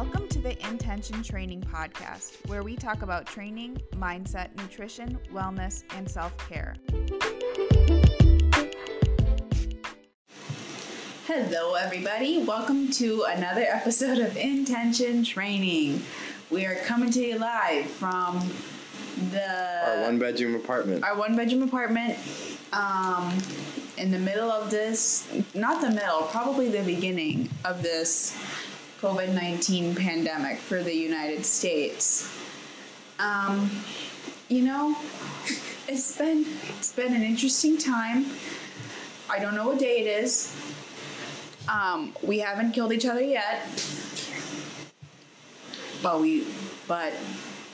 Welcome to the Intention Training Podcast, where we talk about training, mindset, nutrition, wellness, and self care. Hello, everybody. Welcome to another episode of Intention Training. We are coming to you live from the Our one bedroom apartment. our one bedroom apartment um, in the middle of this not the middle probably the beginning of this covid-19 pandemic for the united states. Um, you know it's been it's been an interesting time. I don't know what day it is. Um, we haven't killed each other yet. But we but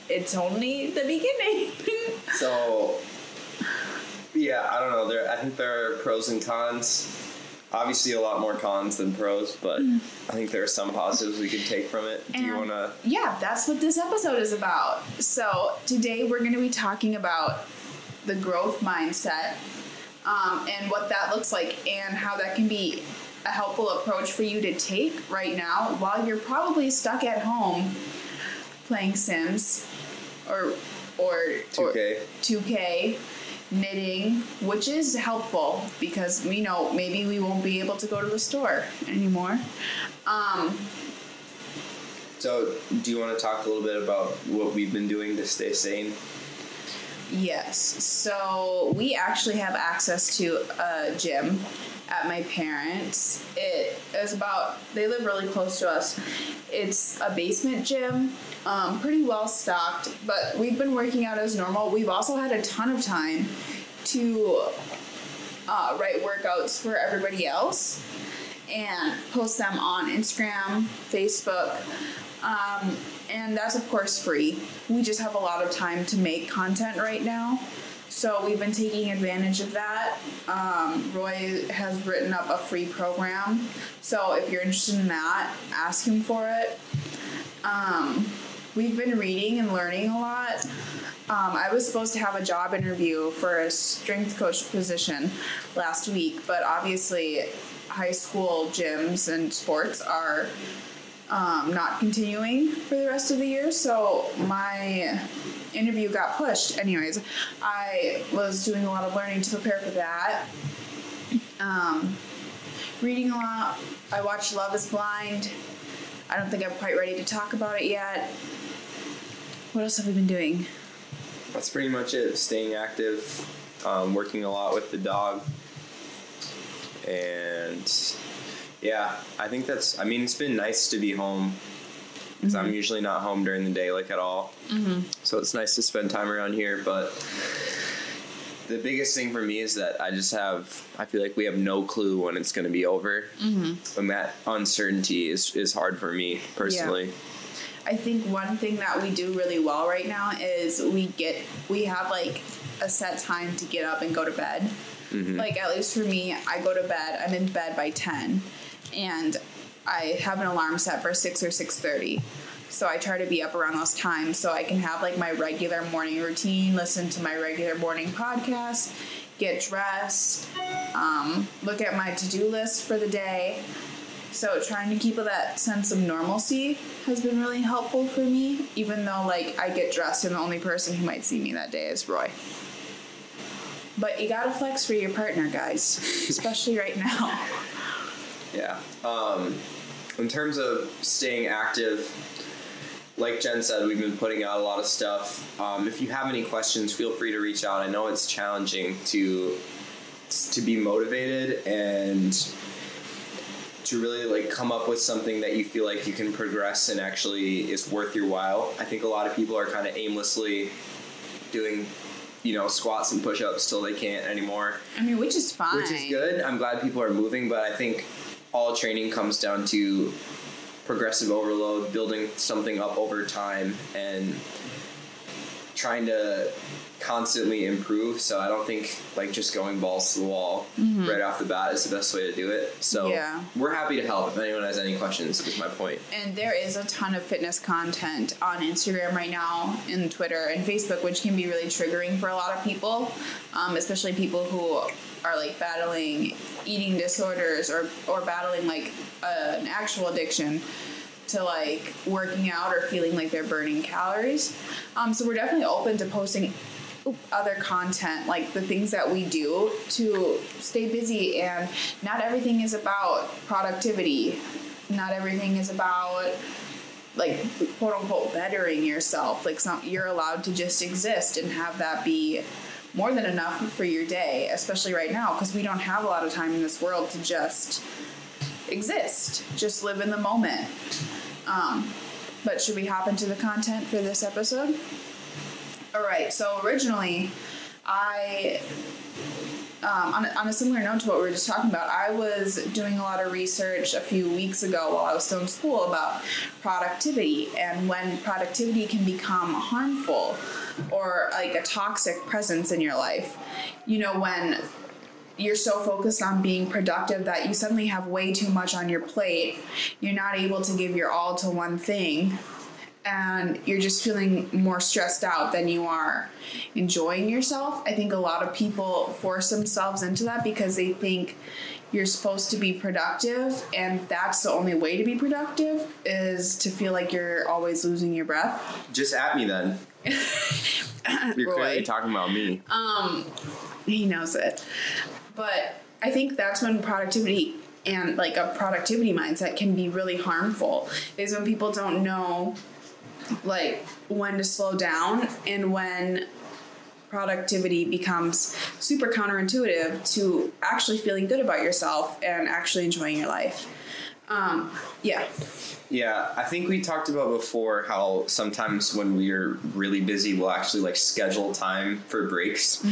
it's only the beginning. So, yeah, I don't know. There, I think there are pros and cons. Obviously, a lot more cons than pros, but I think there are some positives we can take from it. Do you want to? yeah, that's what this episode is about. So today we're going to be talking about the growth mindset um, and what that looks like and how that can be a helpful approach for you to take right now while you're probably stuck at home playing Sims or or two or 2K. 2K knitting, which is helpful because we know maybe we won't be able to go to the store anymore. Um, So, do you want to talk a little bit about what we've been doing to stay sane? Yes. So we actually have access to a gym at my parents. It is about they live really close to us. It's a basement gym, um, pretty well stocked, but we've been working out as normal. We've also had a ton of time to uh, write workouts for everybody else and post them on Instagram, Facebook, um, and that's of course free. We just have a lot of time to make content right now. So we've been taking advantage of that. Um, Roy has written up a free program. So if you're interested in that, ask him for it. Um, we've been reading and learning a lot. Um, I was supposed to have a job interview for a strength coach position last week, but obviously, high school gyms and sports are um, not continuing for the rest of the year, so my interview got pushed. Anyways, I was doing a lot of learning to prepare for that. Um, reading a lot. I watched Love is Blind. I don't think I'm quite ready to talk about it yet. What else have we been doing? That's pretty much it. Staying active, um, working a lot with the dog, and yeah, I think that's. I mean, it's been nice to be home because I'm usually not home during the day, like at all. Mm-hmm. So it's nice to spend time around here. But the biggest thing for me is that I just have. I feel like we have no clue when it's going to be over, mm-hmm. and that uncertainty is is hard for me personally. I think one thing that we do really well right now is we get we have like a set time to get up and go to bed. Like at least for me, I go to bed. I'm in bed by ten, and I have an alarm set for six or six thirty. So I try to be up around those times so I can have like my regular morning routine, listen to my regular morning podcast, get dressed, um, look at my to do list for the day. So trying to keep that sense of normalcy has been really helpful for me, even though like I get dressed and the only person who might see me that day is Roy. But you gotta flex for your partner, guys, especially right now. Yeah. Um, in terms of staying active, like Jen said, we've been putting out a lot of stuff. Um, if you have any questions, feel free to reach out. I know it's challenging to to be motivated and to really like come up with something that you feel like you can progress and actually is worth your while. I think a lot of people are kind of aimlessly doing, you know, squats and push-ups till they can't anymore I mean, which is fine. which is good. I'm glad people are moving, but I think all training comes down to progressive overload, building something up over time, and trying to constantly improve. So I don't think like just going balls to the wall right off the bat is the best way to do it. So Yeah. we're happy to help if anyone has any questions. Is my point. And there is a ton of fitness content on Instagram right now, and Twitter and Facebook, which can be really triggering for a lot of people, um, especially people who are like battling eating disorders or or battling like uh, an actual addiction. to like working out or feeling like they're burning calories. Um, so we're definitely open to posting other content like the things that we do to stay busy and not everything is about productivity not everything is about like quote unquote bettering yourself like some you're allowed to just exist and have that be more than enough for your day especially right now because we don't have a lot of time in this world to just exist just live in the moment. Um, but should we hop into the content for this episode? All right so originally i um, on, on a similar note to what we were just talking about, I was doing a lot of research a few weeks ago while I was still in school about productivity and when productivity can become harmful or like a toxic presence in your life. You know, when you're so focused on being productive that you suddenly have way too much on your plate, you're not able to give your all to one thing and you're just feeling more stressed out than you are enjoying yourself. I think a lot of people force themselves into that because they think you're supposed to be productive and that's the only way to be productive is to feel like you're always losing your breath. Just at me then. you're clearly talking about me. Um he knows it. But I think that's when productivity and like a productivity mindset can be really harmful is when people don't know like when to slow down and when productivity becomes super counterintuitive to actually feeling good about yourself and actually enjoying your life. Um, yeah. Yeah, I think we talked about before how sometimes when we're really busy, we'll actually like schedule time for breaks.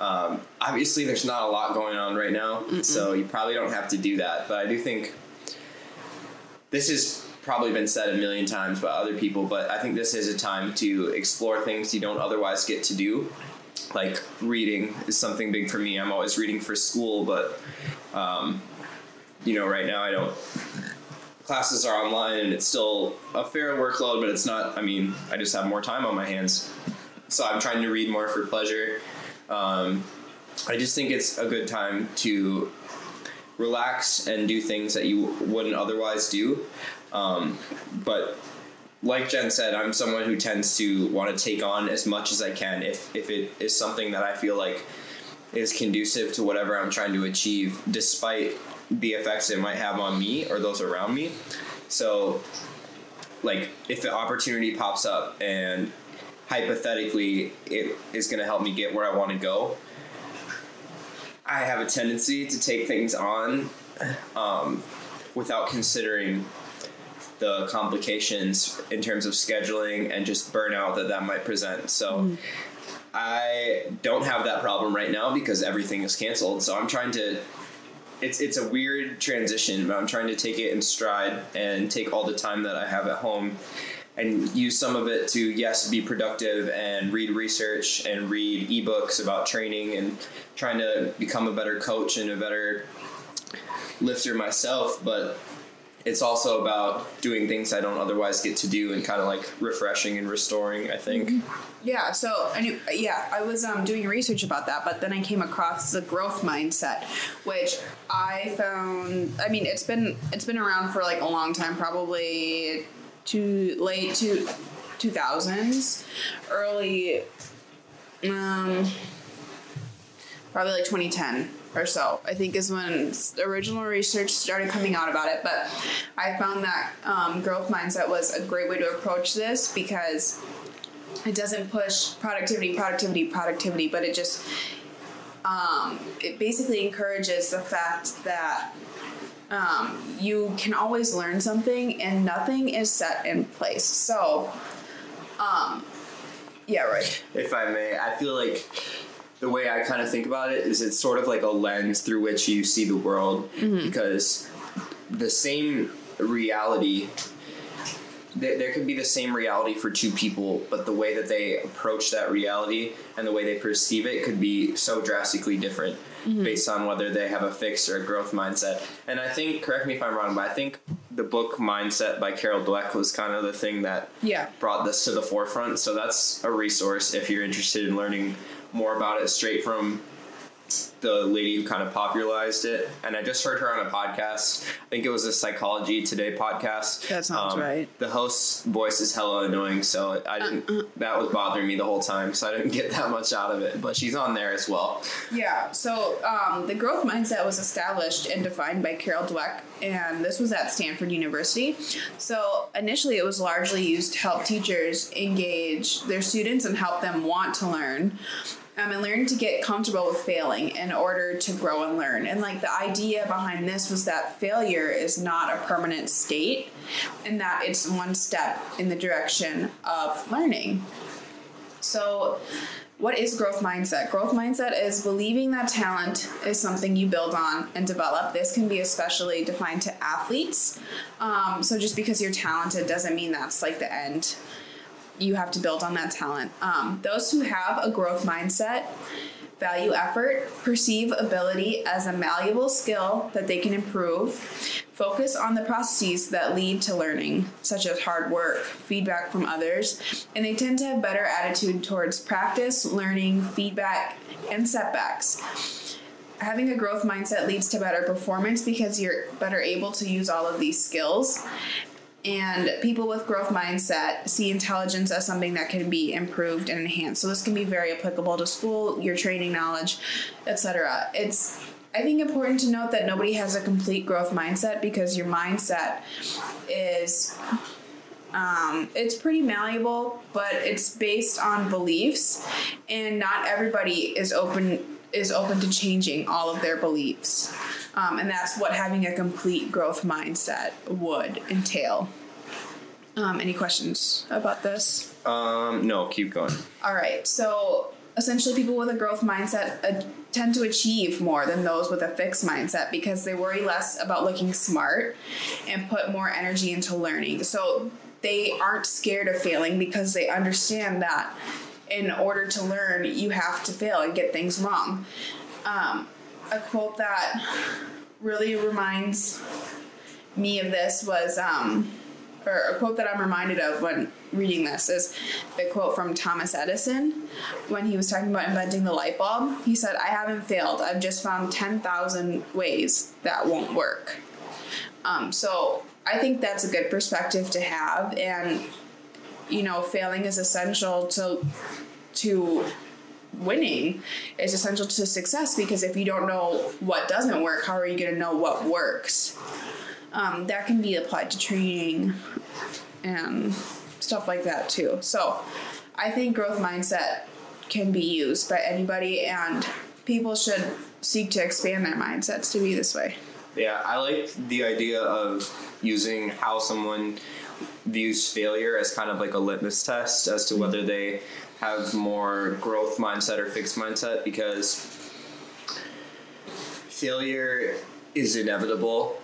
Um, obviously, there's not a lot going on right now, so you probably don't have to do that. But I do think this has probably been said a million times by other people, but I think this is a time to explore things you don't otherwise get to do. Like reading is something big for me. I'm always reading for school, but um, you know, right now I don't classes are online and it's still a fair workload, but it's not. I mean, I just have more time on my hands, so I'm trying to read more for pleasure. Um, I just think it's a good time to relax and do things that you wouldn't otherwise do. Um, but like Jen said, I'm someone who tends to want to take on as much as I can if if it is something that I feel like is conducive to whatever I'm trying to achieve, despite the effects it might have on me or those around me. So, like, if an opportunity pops up and hypothetically it is going to help me get where I want to go, I have a tendency to take things on um, without considering the complications in terms of scheduling and just burnout that that might present. So. Mm-hmm. I don't have that problem right now because everything is canceled. So I'm trying to it's it's a weird transition, but I'm trying to take it in stride and take all the time that I have at home and use some of it to yes be productive and read research and read ebooks about training and trying to become a better coach and a better lifter myself, but it's also about doing things I don't otherwise get to do and kind of like refreshing and restoring, I think. Yeah, so I knew, yeah, I was um, doing research about that, but then I came across the growth mindset, which I found. I mean, it's been it's been around for like a long time, probably to late to two thousands, early, um, probably like twenty ten or so. I think is when original research started coming out about it. But I found that um, growth mindset was a great way to approach this because it doesn't push productivity, productivity, productivity, but it just um, it basically encourages the fact that um, you can always learn something and nothing is set in place. So, um, yeah, right. If I may, I feel like the way I kind of think about it is it's sort of like a lens through which you see the world mm-hmm. because the same reality there, there could be the same reality for two people, but the way that they approach that reality and the way they perceive it could be so drastically different mm-hmm. based on whether they have a fixed or a growth mindset. And I think, correct me if I'm wrong, but I think the book Mindset by Carol Dweck was kind of the thing that Yeah. brought this to the forefront. So that's a resource if you're interested in learning more about it straight from the lady who kind of popularized it, and I just heard her on a podcast. I think it was a Psychology Today podcast. That sounds um, right. The host's voice is hella annoying, so I didn't. Uh, uh. that was bothering me the whole time, so I didn't get that much out of it. But she's on there as well. Yeah, so um, the growth mindset was established and defined by Carol Dweck, and this was at Stanford University. So initially, it was largely used to help teachers engage their students and help them want to learn. Um, and learn to get comfortable with failing in order to grow and learn. And like the idea behind this was that failure is not a permanent state, and that it's one step in the direction of learning. So, what is growth mindset? Growth mindset is believing that talent is something you build on and develop. This can be especially defined to athletes. Um, so, just because you're talented doesn't mean that's like the end. You have to build on that talent. Um, those who have a growth mindset value effort, perceive ability as a malleable skill that they can improve, focus on the processes that lead to learning, such as hard work, feedback from others, and they tend to have better attitude towards practice, learning, feedback, and setbacks. Having a growth mindset leads to better performance because you're better able to use all of these skills and people with growth mindset see intelligence as something that can be improved and enhanced. So this can be very applicable to school your training knowledge etc it's i think important to note that nobody has a complete growth mindset because your mindset is um, it's pretty malleable but it's based on beliefs and not everybody is open is open to changing all of their beliefs um, and that's what having a complete growth mindset would entail. Um, any questions about this? Um, no, keep going. All right. So essentially, people with a growth mindset uh, tend to achieve more than those with a fixed mindset because they worry less about looking smart and put more energy into learning. So they aren't scared of failing because they understand that in order to learn, you have to fail and get things wrong. Um, a quote that really reminds me of this was um, or a quote that I'm reminded of when reading this is the quote from Thomas Edison when he was talking about inventing the light bulb. He said, I haven't failed. I've just found 10,000 ways that won't work. Um, so I think that's a good perspective to have. And, you know, failing is essential to, to winning is essential to success because if you don't know what doesn't work, how are you going to know what works? Um, that can be applied to training and stuff like that too. So I think growth mindset can be used by anybody, and people should seek to expand their mindsets to be this way. Yeah, I like the idea of using how someone views failure as kind of like a litmus test as to whether they have more growth mindset or fixed mindset because failure is inevitable.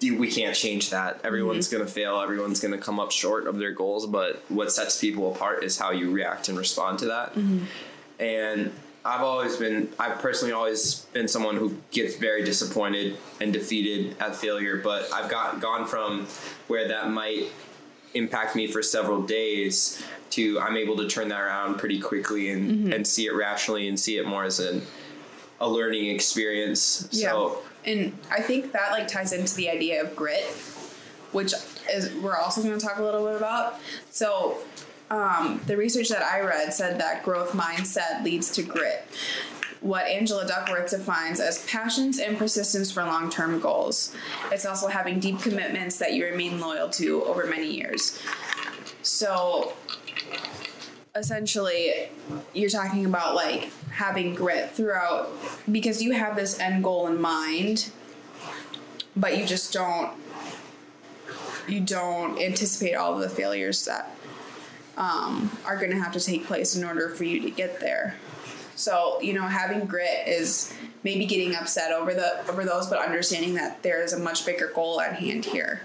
We can't change that. Everyone's mm-hmm. going to fail. Everyone's going to come up short of their goals. But what sets people apart is how you react and respond to that. Mm-hmm. And I've always been, I've personally always been someone who gets very disappointed and defeated at failure. But I've got gone from where that might impact me for several days to I'm able to turn that around pretty quickly and, mm-hmm. and see it rationally and see it more as an a learning experience. Yeah. So and I think that like ties into the idea of grit, which is we're also going to talk a little bit about. So um, the research that I read said that growth mindset leads to grit. What Angela Duckworth defines as passions and persistence for long term goals. It's also having deep commitments that you remain loyal to over many years. So essentially you're talking about like having grit throughout because you have this end goal in mind but you just don't you don't anticipate all of the failures that um, are going to have to take place in order for you to get there so you know having grit is maybe getting upset over the over those but understanding that there is a much bigger goal at hand here.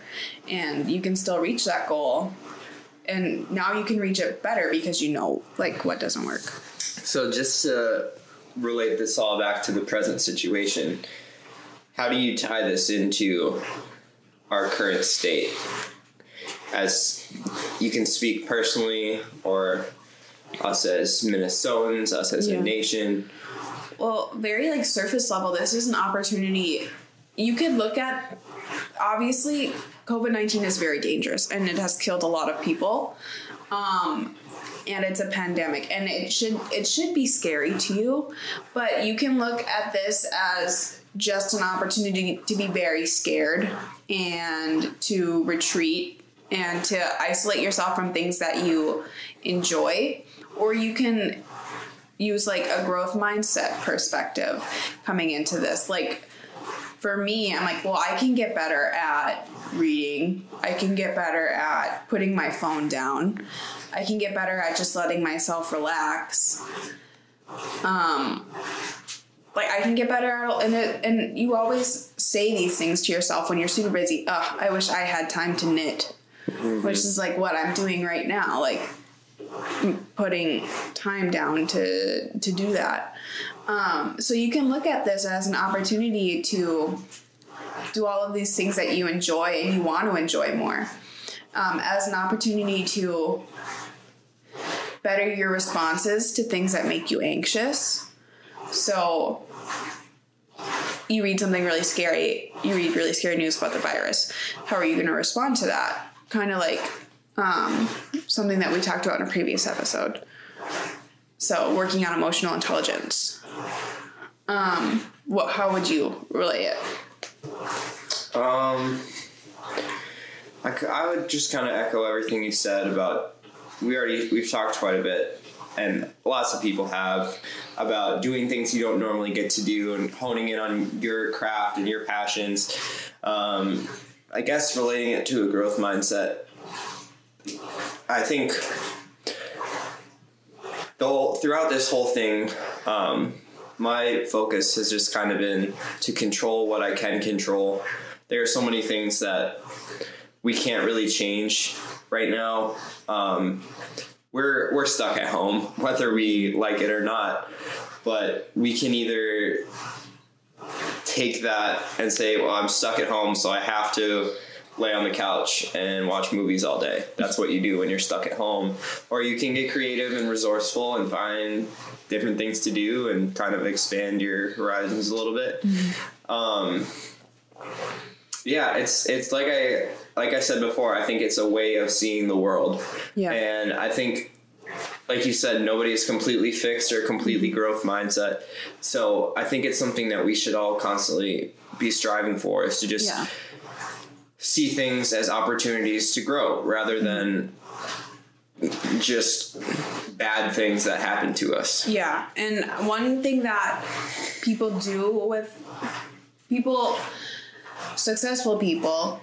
And you can still reach that goal. And now you can reach it better because you know like what doesn't work. So just to relate this all back to the present situation how do you tie this into our current state? As you can speak personally or us as Minnesotans, us as Yeah. a nation. Well, very like surface level, this is an opportunity. You could look at obviously COVID 19 is very dangerous and it has killed a lot of people. Um, and it's a pandemic and it should it should be scary to you, but you can look at this as just an opportunity to be very scared and to retreat and to isolate yourself from things that you enjoy or you can use like a growth mindset perspective coming into this. Like for me, I'm like, well, I can get better at reading. I can get better at putting my phone down. I can get better at just letting myself relax. Um like I can get better at and it, and you always say these things to yourself when you're super busy. Ugh, I wish I had time to knit. Which is like what I'm doing right now. Like putting time down to to do that. Um, so you can look at this as an opportunity to do all of these things that you enjoy and you want to enjoy more, um, as an opportunity to better your responses to things that make you anxious. So you read something really scary, you read really scary news about the virus. How are you going to respond to that? Kind of like um, something that we talked about in a previous episode. So, working on emotional intelligence. Um, what? How would you relay it? Um, I, I would just kind of echo everything you said about we already we've talked quite a bit, and lots of people have about doing things you don't normally get to do and honing in on your craft and your passions. Um, I guess relating it to a growth mindset. I think whole, throughout this whole thing, um, my focus has just kind of been to control what I can control. There are so many things that we can't really change right now. Um, we're we're stuck at home, whether we like it or not. But we can either take that and say, "Well, I'm stuck at home, so I have to." Lay on the couch and watch movies all day. That's what you do when you're stuck at home. Or you can get creative and resourceful and find different things to do and kind of expand your horizons a little bit. Um, yeah, it's it's like I like I said before. I think it's a way of seeing the world. Yeah. And I think, like you said, nobody is completely fixed or completely growth mindset. So I think it's something that we should all constantly be striving for is to just Yeah. See things as opportunities to grow rather than just bad things that happen to us. Yeah, and one thing that people do with people, successful people,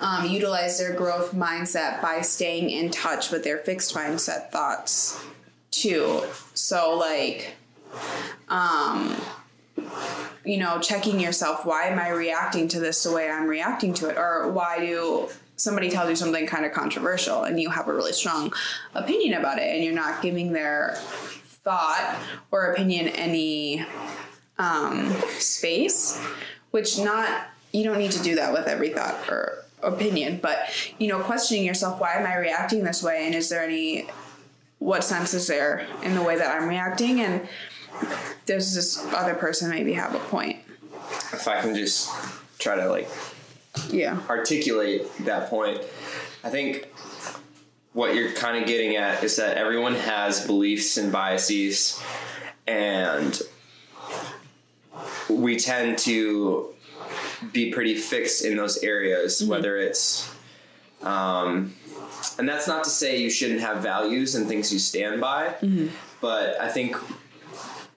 um, utilize their growth mindset by staying in touch with their fixed mindset thoughts too. So, like, um, you know, checking yourself why am I reacting to this the way I'm reacting to it? Or why do somebody tells you something kind of controversial and you have a really strong opinion about it and you're not giving their thought or opinion any um, space, which not, you don't need to do that with every thought or opinion, but, you know, questioning yourself, why am I reacting this way? And is there any, what sense is there in the way that I'm reacting? And does this other person maybe have a point? If I can just try to like Yeah. articulate that point, I think what you're kind of getting at is that everyone has beliefs and biases, and we tend to be pretty fixed in those areas, whether it's um, and that's not to say you shouldn't have values and things you stand by, but I think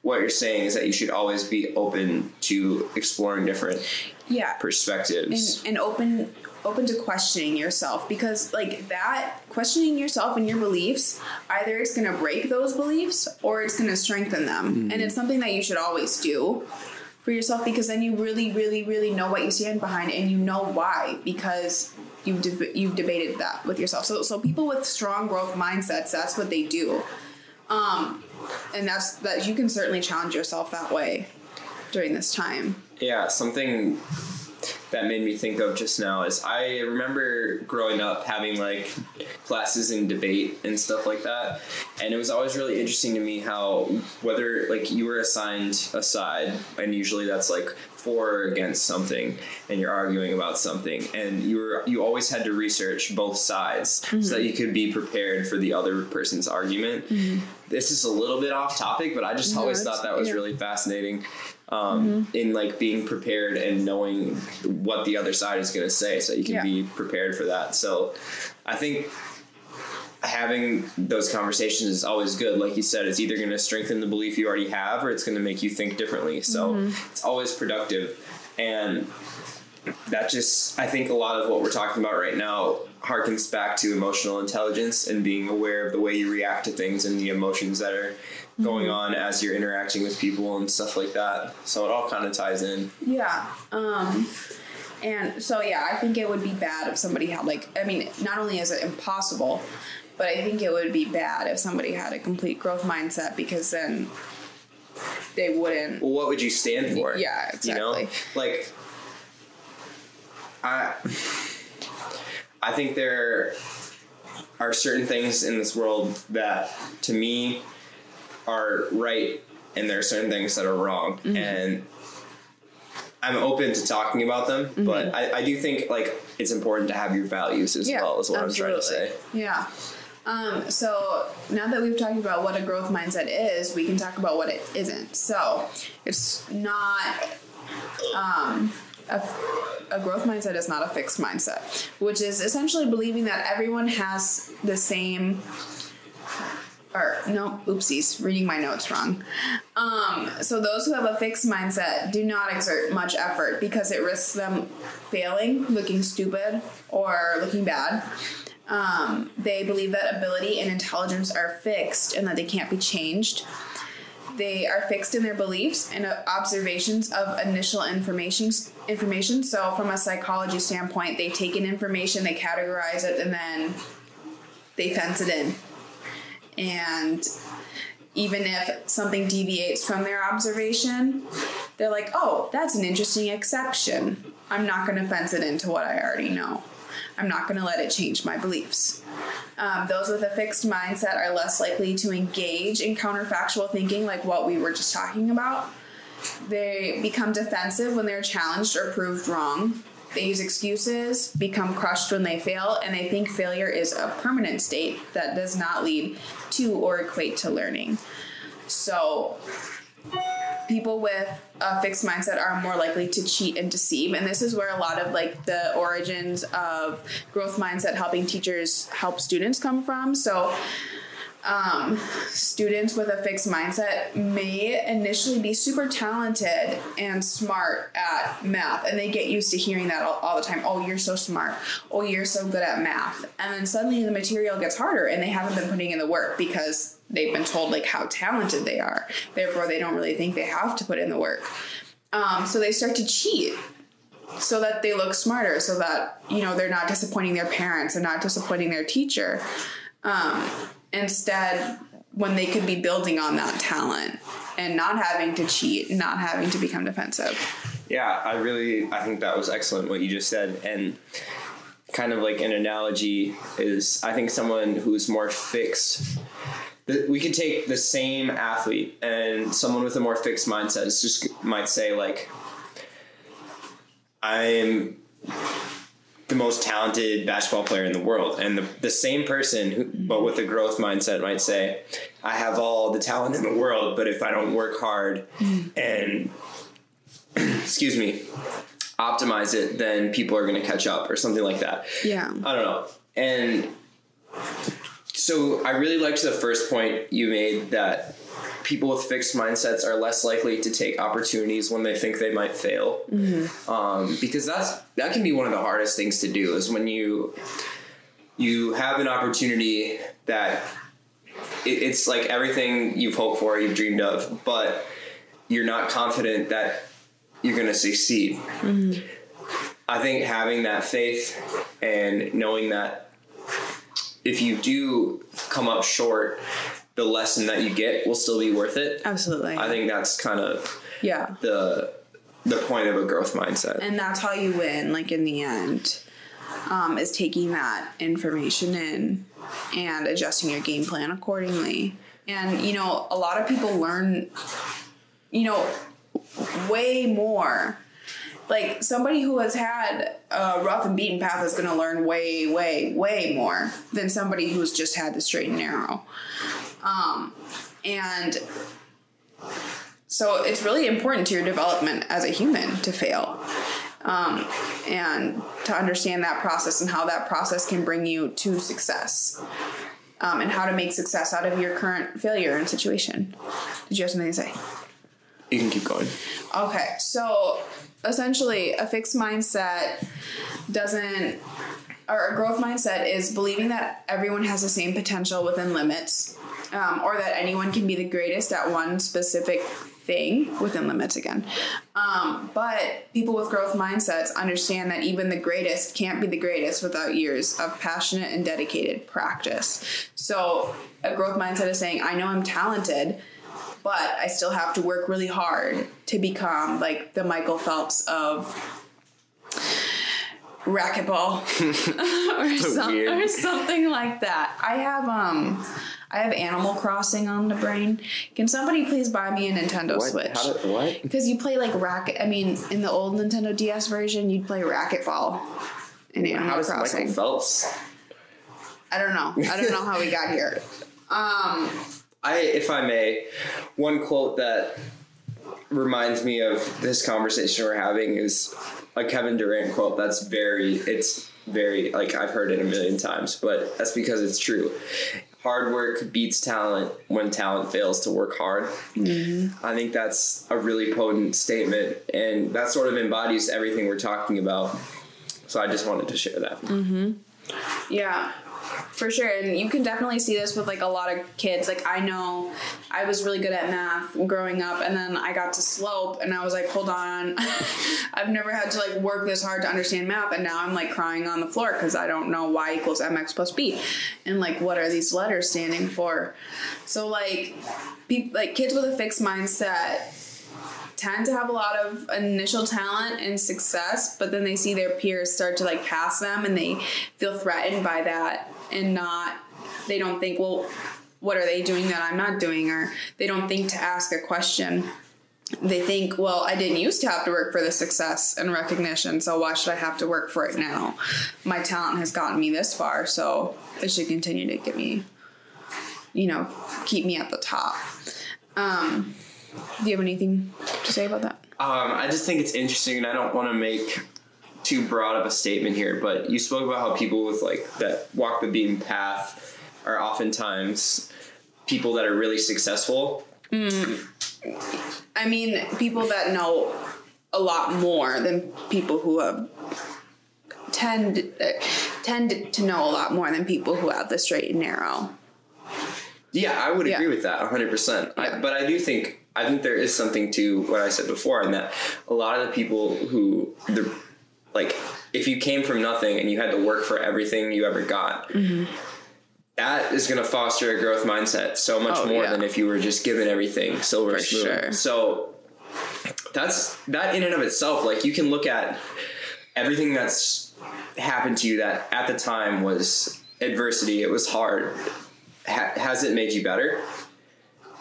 what you're saying is that you should always be open to exploring different Yeah. perspectives. and, and open open to questioning yourself because like that questioning yourself and your beliefs either it's going to break those beliefs or it's going to strengthen them and it's something that you should always do for yourself because then you really really really know what you stand behind and you know why because you've you've debated that with yourself so so people with strong growth mindsets that's what they do um and that's that you can certainly challenge yourself that way during this time. Yeah, something that made me think of just now is I remember growing up having like classes in debate and stuff like that, and it was always really interesting to me how whether like you were assigned a side, and usually that's like for or against something, and you're arguing about something, and you were you always had to research both sides so that mm-hmm. you could be prepared for the other person's argument. Mm-hmm. This is a little bit off topic, but I just No, always thought that was yeah. really fascinating um, in like being prepared and knowing what the other side is going to say so you can Yeah. be prepared for that so i think having those conversations is always good like you said it's either going to strengthen the belief you already have or it's going to make you think differently so Mm-hmm. it's always productive and that just i think a lot of what we're talking about right now harkens back to emotional intelligence and being aware of the way you react to things and the emotions that are going on as you're interacting with people and stuff like that so it all kind of ties in Yeah. Um and so yeah, I think it would be bad if somebody had like I mean, not only is it impossible, but I think it would be bad if somebody had a complete growth mindset because then they wouldn't well, what would you stand for? Yeah, You know, exactly. like I, I think there are certain things in this world that, to me, are right, and there are certain things that are wrong, Mm-hmm. and I'm open to talking about them. Mm-hmm. But I, I do think like it's important to have your values as well. Is what I'm trying to say. Yeah. Um, so now that we've talked about what a growth mindset is, we can talk about what it isn't. So it's not um, a, a growth mindset is not a fixed mindset, which is essentially believing that everyone has the same. Or no, oopsies, reading my notes wrong. Um, so those who have a fixed mindset do not exert much effort because it risks them failing, looking stupid, or looking bad. Um, they believe that ability and intelligence are fixed and that they can't be changed. They are fixed in their beliefs and uh, observations of initial information. Information. So, from a psychology standpoint, they take in information, they categorize it, and then they fence it in. And even if something deviates from their observation, they're like, oh, that's an interesting exception. I'm not going to fence it into what I already know. I'm not going to let it change my beliefs. Um, those with a fixed mindset are less likely to engage in counterfactual thinking, like what we were just talking about. They become defensive when they're challenged or proved wrong. They use excuses, become crushed when they fail, and they think failure is a permanent state that does not lead to or equate to learning. So, people with a fixed mindset are more likely to cheat and deceive and this is where a lot of like the origins of growth mindset helping teachers help students come from. So um, students with a fixed mindset may initially be super talented and smart at math and they get used to hearing that all, all the time. Oh you're so smart. Oh you're so good at math. And then suddenly the material gets harder and they haven't been putting in the work because they've been told like how talented they are. Therefore they don't really think they have to put in the work. Um, so they start to cheat so that they look smarter so that you know they're not disappointing their parents and not disappointing their teacher. Um, instead when they could be building on that talent and not having to cheat not having to become defensive. Yeah, I really I think that was excellent what you just said. And kind of like an analogy is I think someone who's more fixed we could take the same athlete and someone with a more fixed mindset just might say like I'm the most talented basketball player in the world. And the, the same person who, but with a growth mindset might say i have all the talent in the world but if i don't work hard and excuse me optimize it then people are going to catch up or something like that. Yeah. I don't know. And so i really liked the first point you made that people with fixed mindsets are less likely to take opportunities when they think they might fail. Um, because that's that can be one of the hardest things to do is when you you have an opportunity that it, it's like everything you've hoped for you've dreamed of but you're not confident that you're going to succeed i think having that faith and knowing that if you do come up short the lesson that you get will still be worth it. Absolutely. I think that's kind of yeah. the the point of a growth mindset. and that's how you win like in the end um, is taking that information in and adjusting your game plan accordingly. And you know a lot of people learn you know way more. Like somebody who has had a rough and beaten path is going to learn way way way more than somebody who's just had the straight and narrow um, and so it's really important to your development as a human to fail um, and to understand that process and how that process can bring you to success um, and how to make success out of your current failure and situation did you have something to say You can keep going. Okay, so essentially, a fixed mindset doesn't, or a growth mindset is believing that everyone has the same potential within limits, um, or that anyone can be the greatest at one specific thing within limits again. Um, but people with growth mindsets understand that even the greatest can't be the greatest without years of passionate and dedicated practice. So, a growth mindset is saying, I know I'm talented but I still have to work really hard to become like the Michael Phelps of racquetball or, some, or something like that. I have um I have Animal Crossing on the brain. Can somebody please buy me a Nintendo Switch? How did, what? Because you play like racket. I mean, in the old Nintendo DS version, you'd play racquetball in Animal How does Crossing. Michael Phelps? I don't know. I don't know how we got here. Um, I, if I may, one quote that reminds me of this conversation we're having is a Kevin Durant quote. That's very, it's very like I've heard it a million times, but that's because it's true. Hard work beats talent when talent fails to work hard. Mm-hmm. I think that's a really potent statement, and that sort of embodies everything we're talking about. So I just wanted to share that. Mm-hmm. Yeah, for sure. And you can definitely see this with like a lot of kids. Like I know I was really good at math growing up and then I got to slope and I was like, hold on. I've never had to like work this hard to understand math and now I'm like crying on the floor because I don't know y equals mx plus b. And like what are these letters standing for? So like pe- like kids with a fixed mindset tend to have a lot of initial talent and success, but then they see their peers start to like pass them and they feel threatened by that and not they don't think, well, what are they doing that I'm not doing? Or they don't think to ask a question. They think, well, I didn't used to have to work for the success and recognition, so why should I have to work for it now? My talent has gotten me this far, so it should continue to get me, you know, keep me at the top. Um, do you have anything to say about that? Um, I just think it's interesting, and I don't want to make too broad of a statement here, but you spoke about how people with like that walk the beaten path are oftentimes people that are really successful. I mean, people that know a lot more than people who have tend uh, tend to know a lot more than people who have the straight and narrow. Yeah, I would Yeah. agree with that 100%. I, but I do think I think there is something to what I said before, in that a lot of the people who the like if you came from nothing and you had to work for everything you ever got. Mm-hmm. that is going to foster a growth mindset so much Oh, more yeah. than if you were just given everything silver For sure. So that's that in and of itself. Like you can look at everything that's happened to you that at the time was adversity. It was hard. Ha- has it made you better?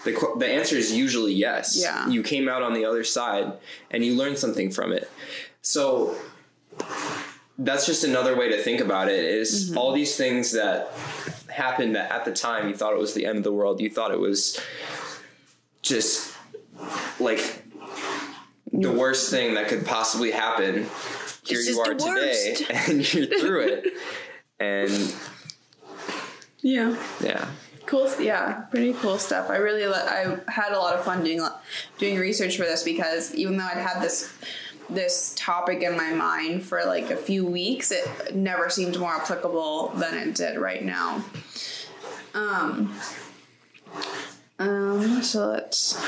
The, qu- the answer is usually yes. Yeah. You came out on the other side and you learned something from it. So that's just another way to think about it is Mm-hmm. all these things that happened that at the time you thought it was the end of the world you thought it was just like the worst thing that could possibly happen here you are today and you're through it and Yeah. yeah Cool. Yeah, pretty cool stuff. I really, I had a lot of fun doing doing research for this because even though I'd had this this topic in my mind for like a few weeks, it never seemed more applicable than it did right now. Um. Um. So let's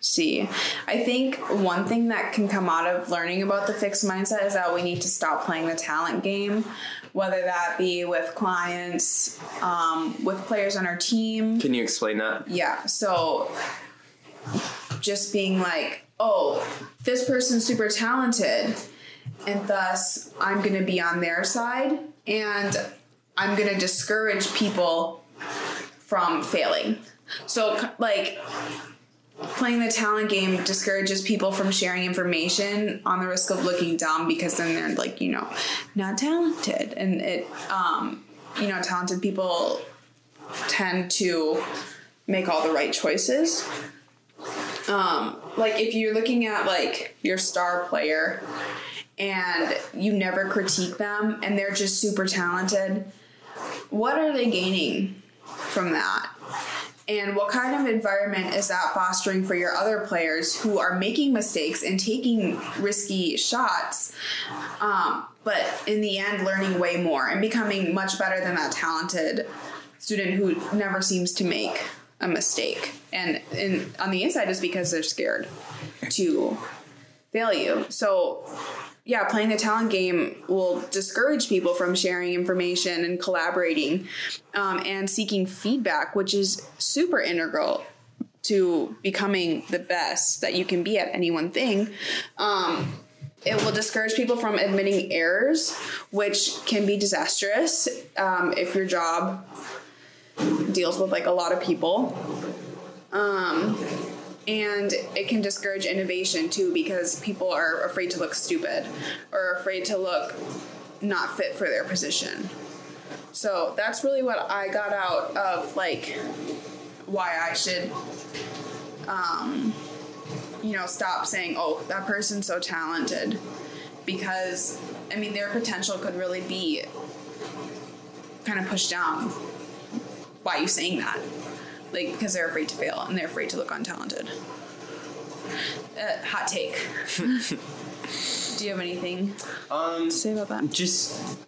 see. I think one thing that can come out of learning about the fixed mindset is that we need to stop playing the talent game, whether that be with clients, um, with players on our team. can you explain that Yeah. So just being like, oh, this person's super talented, and thus I'm going to be on their side, and I'm going to discourage people from failing. So, like, playing the talent game discourages people from sharing information on the risk of looking dumb because then they're like, you know, not talented. And it, um, you know, talented people tend to make all the right choices. Um, like if you're looking at like your star player and you never critique them and they're just super talented, what are they gaining from that? And what kind of environment is that fostering for your other players who are making mistakes and taking risky shots, um, but in the end learning way more and becoming much better than that talented student who never seems to make a mistake? And, and on the inside is because they're scared to fail you. So yeah, playing the talent game will discourage people from sharing information and collaborating um, and seeking feedback, which is super integral to becoming the best that you can be at any one thing. Um, it will discourage people from admitting errors, which can be disastrous um, if your job deals with like a lot of people. Um, and it can discourage innovation too because people are afraid to look stupid or afraid to look not fit for their position. So that's really what I got out of like why I should um you know stop saying oh that person's so talented because I mean their potential could really be kind of pushed down by you saying that like because they're afraid to fail and they're afraid to look untalented. Uh, hot take. Do you have anything Um, to say about that? just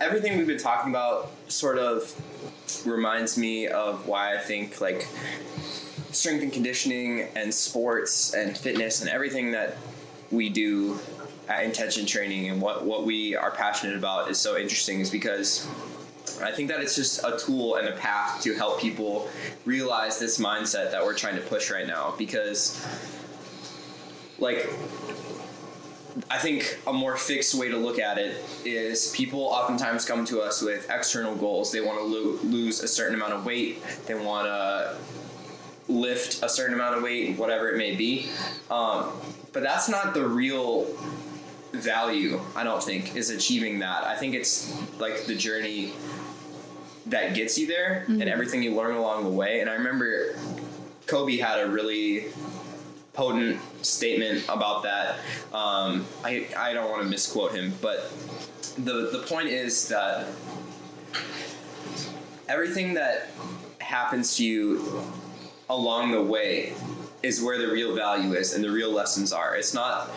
everything we've been talking about sort of reminds me of why I think like strength and conditioning and sports and fitness and everything that we do at intention training and what, what we are passionate about is so interesting is because I think that it's just a tool and a path to help people realize this mindset that we're trying to push right now because like I think a more fixed way to look at it is people oftentimes come to us with external goals. They want to lo- lose a certain amount of weight. They want to lift a certain amount of weight, whatever it may be. Um, but that's not the real value, I don't think, is achieving that. I think it's like the journey that gets you there and everything you learn along the way. And I remember Kobe had a really potent statement about that. Um, I, I don't want to misquote him, but the, the point is that everything that happens to you along the way is where the real value is and the real lessons are. It's not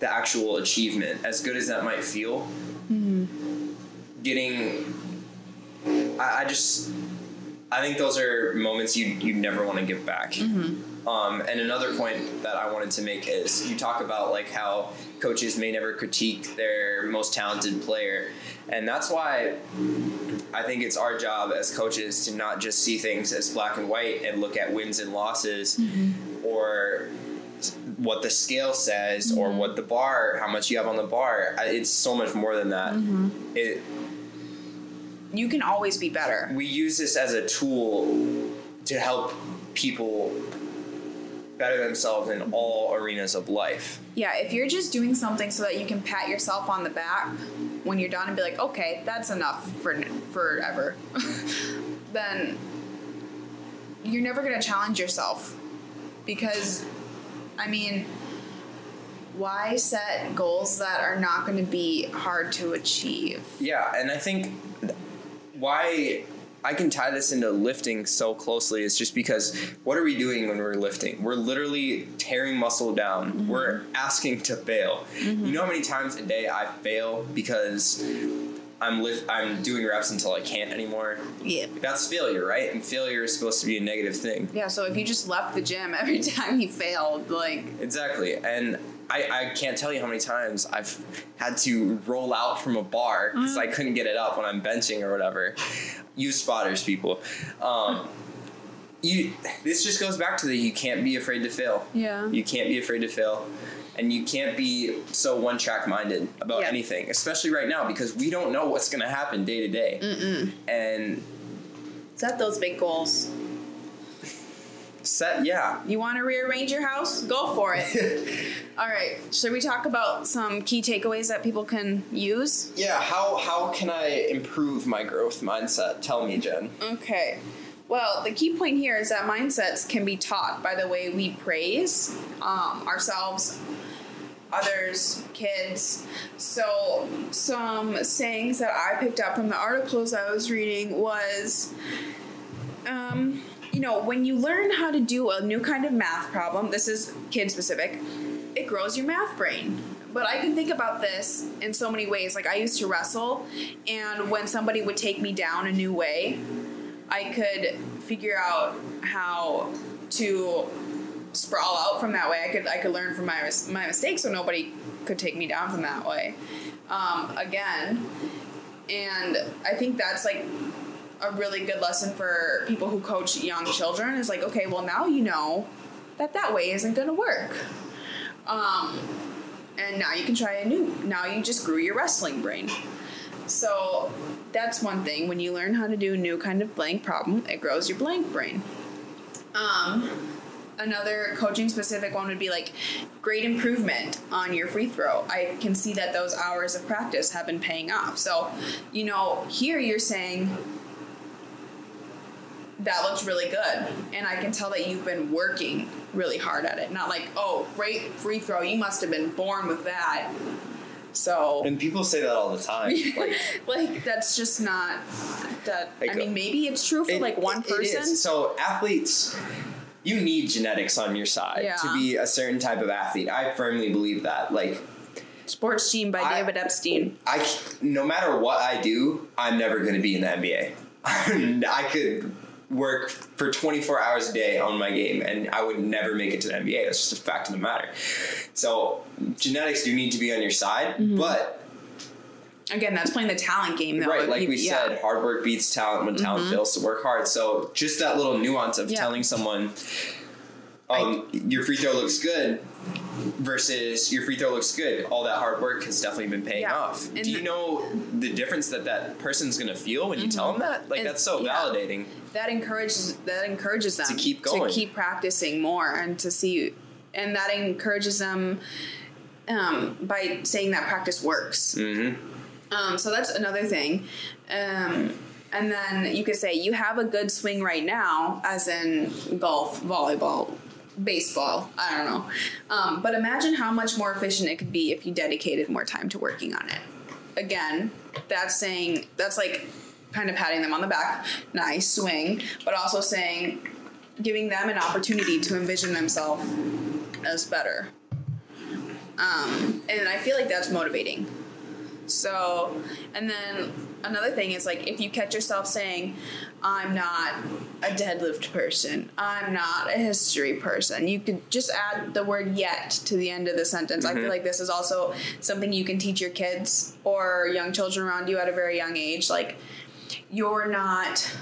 the actual achievement, as good as that might feel. Getting, I, I just, I think those are moments you you never want to give back. Mm-hmm. Um, and another point that I wanted to make is you talk about like how coaches may never critique their most talented player, and that's why I think it's our job as coaches to not just see things as black and white and look at wins and losses mm-hmm. or what the scale says or mm-hmm. what the bar, how much you have on the bar. It's so much more than that. It, You can always be better. we use this as a tool to help people better themselves in all arenas of life. Yeah, if you're just doing something so that you can pat yourself on the back when you're done and be like, okay, that's enough for forever, then you're never gonna challenge yourself because, I mean, why set goals that are not going to be hard to achieve? Yeah, and I think why I can tie this into lifting so closely is just because what are we doing when we're lifting? We're literally tearing muscle down. Mm-hmm. We're asking to fail. Mm-hmm. You know how many times a day I fail because I'm lift I'm doing reps until I can't anymore? Yeah. That's failure, right? And failure is supposed to be a negative thing. Yeah, so if you just left the gym every time you failed, like, Exactly. And I, I can't tell you how many times I've had to roll out from a bar because I couldn't get it up when I'm benching or whatever. Use spotters, people. Um, you this just goes back to the you can't be afraid to fail. Yeah. You can't be afraid to fail. And you can't be so one track minded about Yeah. anything, especially right now because we don't know what's going to happen day to day. And Set those big goals. Set, yeah. You want to rearrange your house? Go for it. All right. Should we talk about some key takeaways that people can use? Yeah, how, how can I improve my growth mindset? Tell me, Jen. Okay. Well, the key point here is that mindsets can be taught by the way we praise um, ourselves, others, kids. So, some sayings that I picked up from the articles I was reading was, um, you know, when you learn how to do a new kind of math problem, this is kid specific, it grows your math brain. But I can think about this in so many ways. Like, I used to wrestle, and when somebody would take me down a new way, I could figure out how to sprawl out from that way. I could I could learn from my my mistakes, so nobody could take me down from that way. Um, again, and I think that's like a really good lesson for people who coach young children. Is like, okay, well now you know that that way isn't going to work. Um, and now you can try a new. Now you just grew your wrestling brain. So that's one thing. When you learn how to do a new kind of blank problem, it grows your blank brain. Um, another coaching specific one would be like great improvement on your free throw. I can see that those hours of practice have been paying off. So, you know, here you're saying that looks really good. And I can tell that you've been working really hard at it. Not like, oh, great free throw. You must have been born with that. So And people say that all the time. Like, like that's just not that Like, I mean maybe it's true for It- like one person. is. So athletes, you need genetics on your side Yeah. to be a certain type of athlete. I firmly believe that. Like, Sports Gene by I- David Epstein. I no matter what I do, I'm never going to be in the NBA. I could work for 24 hours a day on my game, and I would never make it to the NBA. That's just a fact of the matter. So genetics do need to be on your side, Mm-hmm. but Again, that's playing the talent game though. right, like we yeah. Mm-hmm. said, hard work beats talent when talent fails to work hard. So just that little nuance of Yeah. telling someone, um, your free throw looks good versus your free throw looks good. All that hard work has definitely been paying Yeah. off. And Do you know the difference that that person's going to feel when you tell them that? Like Mm-hmm. And- that's so yeah. validating. that encourages that encourages them To keep going. to keep practicing more and to see and that encourages them um, by saying that practice works hmm um, so that's another thing um, and then you could say you have a good swing right now as in golf volleyball baseball i don't know. Um, but imagine how much more efficient it could be if you dedicated more time to working on it. Again that's saying that's like kind of patting them on the back nice swing but also saying giving them an opportunity to envision themselves as better. Um, and i feel like that's motivating. So and then another thing is like if you catch yourself saying i'm not a deadlift person. I'm not a history person. You could just add the word yet to the end of the sentence. I feel like this is also something you can teach your kids or young children around you at a very young age. Like you're not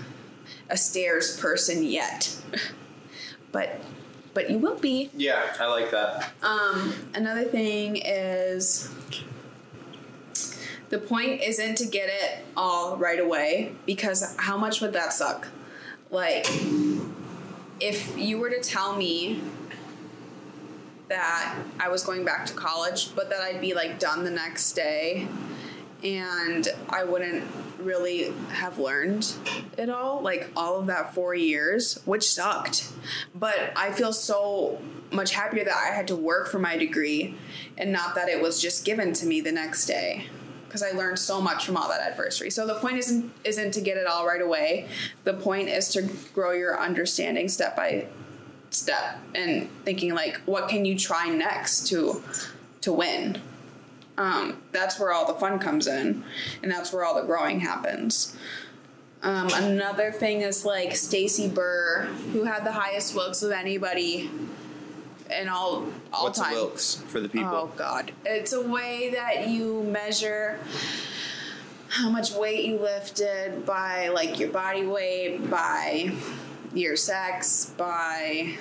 a stairs person yet. But but you will be. Yeah, I like that. um, another thing is the point isn't to get it all right away because how much would that suck? Like, if you were to tell me that I was going back to college, but that I'd be like done the next day and I wouldn't really have learned it all, like all of that four years, which sucked. But I feel so much happier that I had to work for my degree and not that it was just given to me the next day. Because I learned so much from all that adversity. So the point isn't isn't to get it all right away. The point is to grow your understanding step by step and thinking like, what can you try next to to win? um, that's where all the fun comes in and that's where all the growing happens um, another thing is like stacy burr who had the highest wilks of anybody in all all What's time a Wilks for the people? oh god it's a way that you measure how much weight you lifted by like your body weight by your sex, by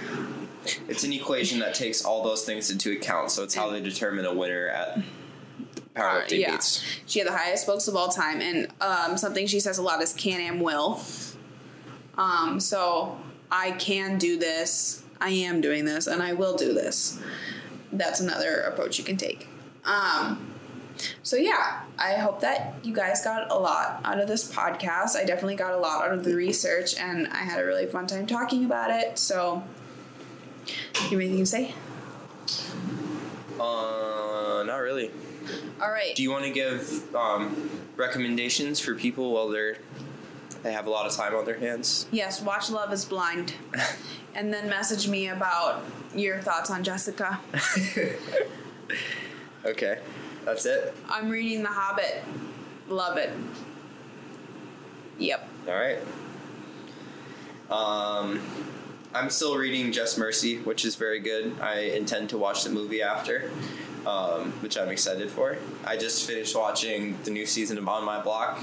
It's an equation that takes all those things into account, so it's how they determine a winner at powerlifting Uh, yeah. meets. She had the highest spokes of all time, and um, something she says a lot is can am will. Um, so I can do this, I am doing this, and I will do this. That's another approach you can take. Um, so yeah, I hope that you guys got a lot out of this podcast. I definitely got a lot out of the research, and I had a really fun time talking about it. So, you have anything to say? Uh, not really. All right. Do you want to give um, recommendations for people while they're they have a lot of time on their hands? Yes, watch Love is Blind. and then message me about your thoughts on Jessica. okay, that's it. I'm reading The Hobbit. Love it. Yep. All right. Um, I'm still reading Just Mercy, which is very good. I intend to watch the movie after, um, which I'm excited for. I just finished watching the new season of On My Block,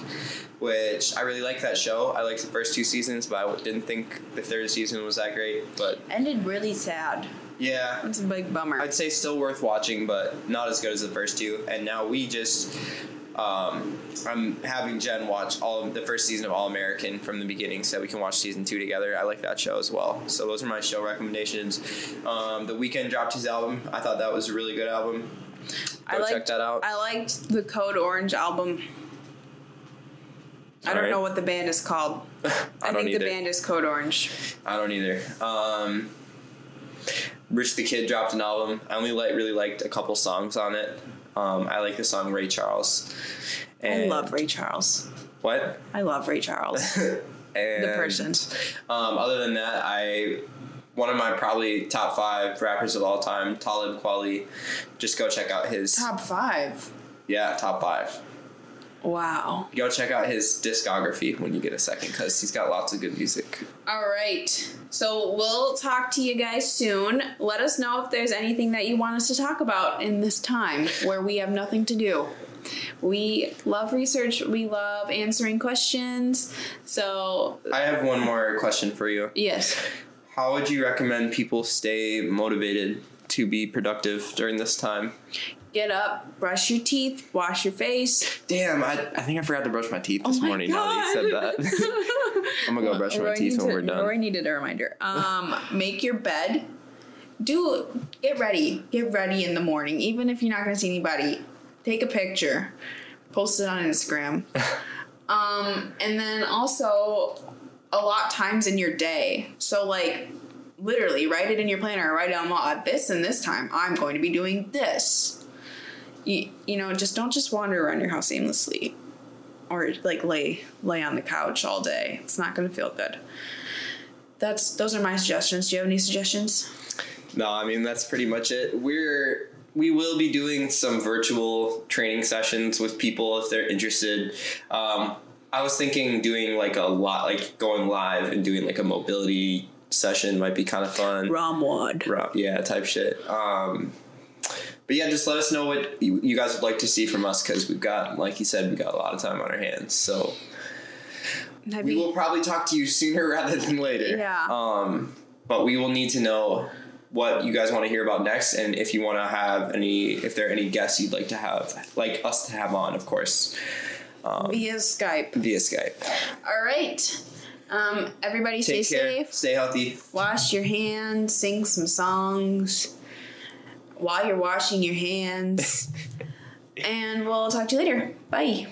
which I really like that show. I liked the first two seasons, but I didn't think the third season was that great. But Ended really sad. yeah, It's a big bummer. I'd say still worth watching, but not as good as the first two. And now we just, um, I'm having Jen watch all of the first season of All American from the beginning, so we can watch season two together. I like that show as well. So those are my show recommendations. Um, the Weeknd dropped his album. I thought that was a really good album. I Go liked, check that out. I liked the Code Orange album. I don't Alright. know what the band is called. I, I, think either. the band is Code Orange. I don't either. Um, Rich the Kid dropped an album. I only like really liked a couple songs on it. Um, I like the song Ray Charles. I And love Ray Charles. What? I love Ray Charles. and the person. Um, other than that, I one of my probably top five rappers of all time, Talib Kweli. Just go check out his Top five. yeah top five. Wow. Go check out his discography when you get a second, because he's got lots of good music. All right. So we'll talk to you guys soon. Let us know if there's anything that you want us to talk about in this time where we have nothing to do. We love research, we love answering questions. So, I have one more question for you. yes. How would you recommend people stay motivated to be productive during this time? Get up, brush your teeth, wash your face. Damn, I, I think I forgot to brush my teeth this Oh my morning now that you said that. I'm gonna go brush my teeth when a- we're done. Roy needed a reminder. Um, make your bed. Do get ready. Get ready in the morning, even if you're not going to see anybody. Take a picture, post it on Instagram. um, and then also a lot times in your day. So like literally write it in your planner. Write down well, at this and this time I'm going to be doing this. You, you know, just don't just wander around your house aimlessly or like lay lay on the couch all day. It's not going to feel good. That's those are my suggestions. Do you have any suggestions? No, I mean that's pretty much it. We're we will be doing some virtual training sessions with people if they're interested. Um, I was thinking doing like a lot, like going live and doing like a mobility session might be kind of fun. ROMWOD. Ro- yeah, type shit. Um, but yeah, just let us know what you, you guys would like to see from us because we've got, like you said, we've got a lot of time on our hands. So we will probably talk to you sooner rather than later. Yeah. Um, but we will need to know what you guys want to hear about next, and if you want to have any, if there are any guests you'd like to have, like us to have on, of course, via Skype. via Skype. All right. Um, everybody stay care. safe. Stay healthy. Wash your hands. Sing some songs while you're washing your hands. and we'll talk to you later. Bye.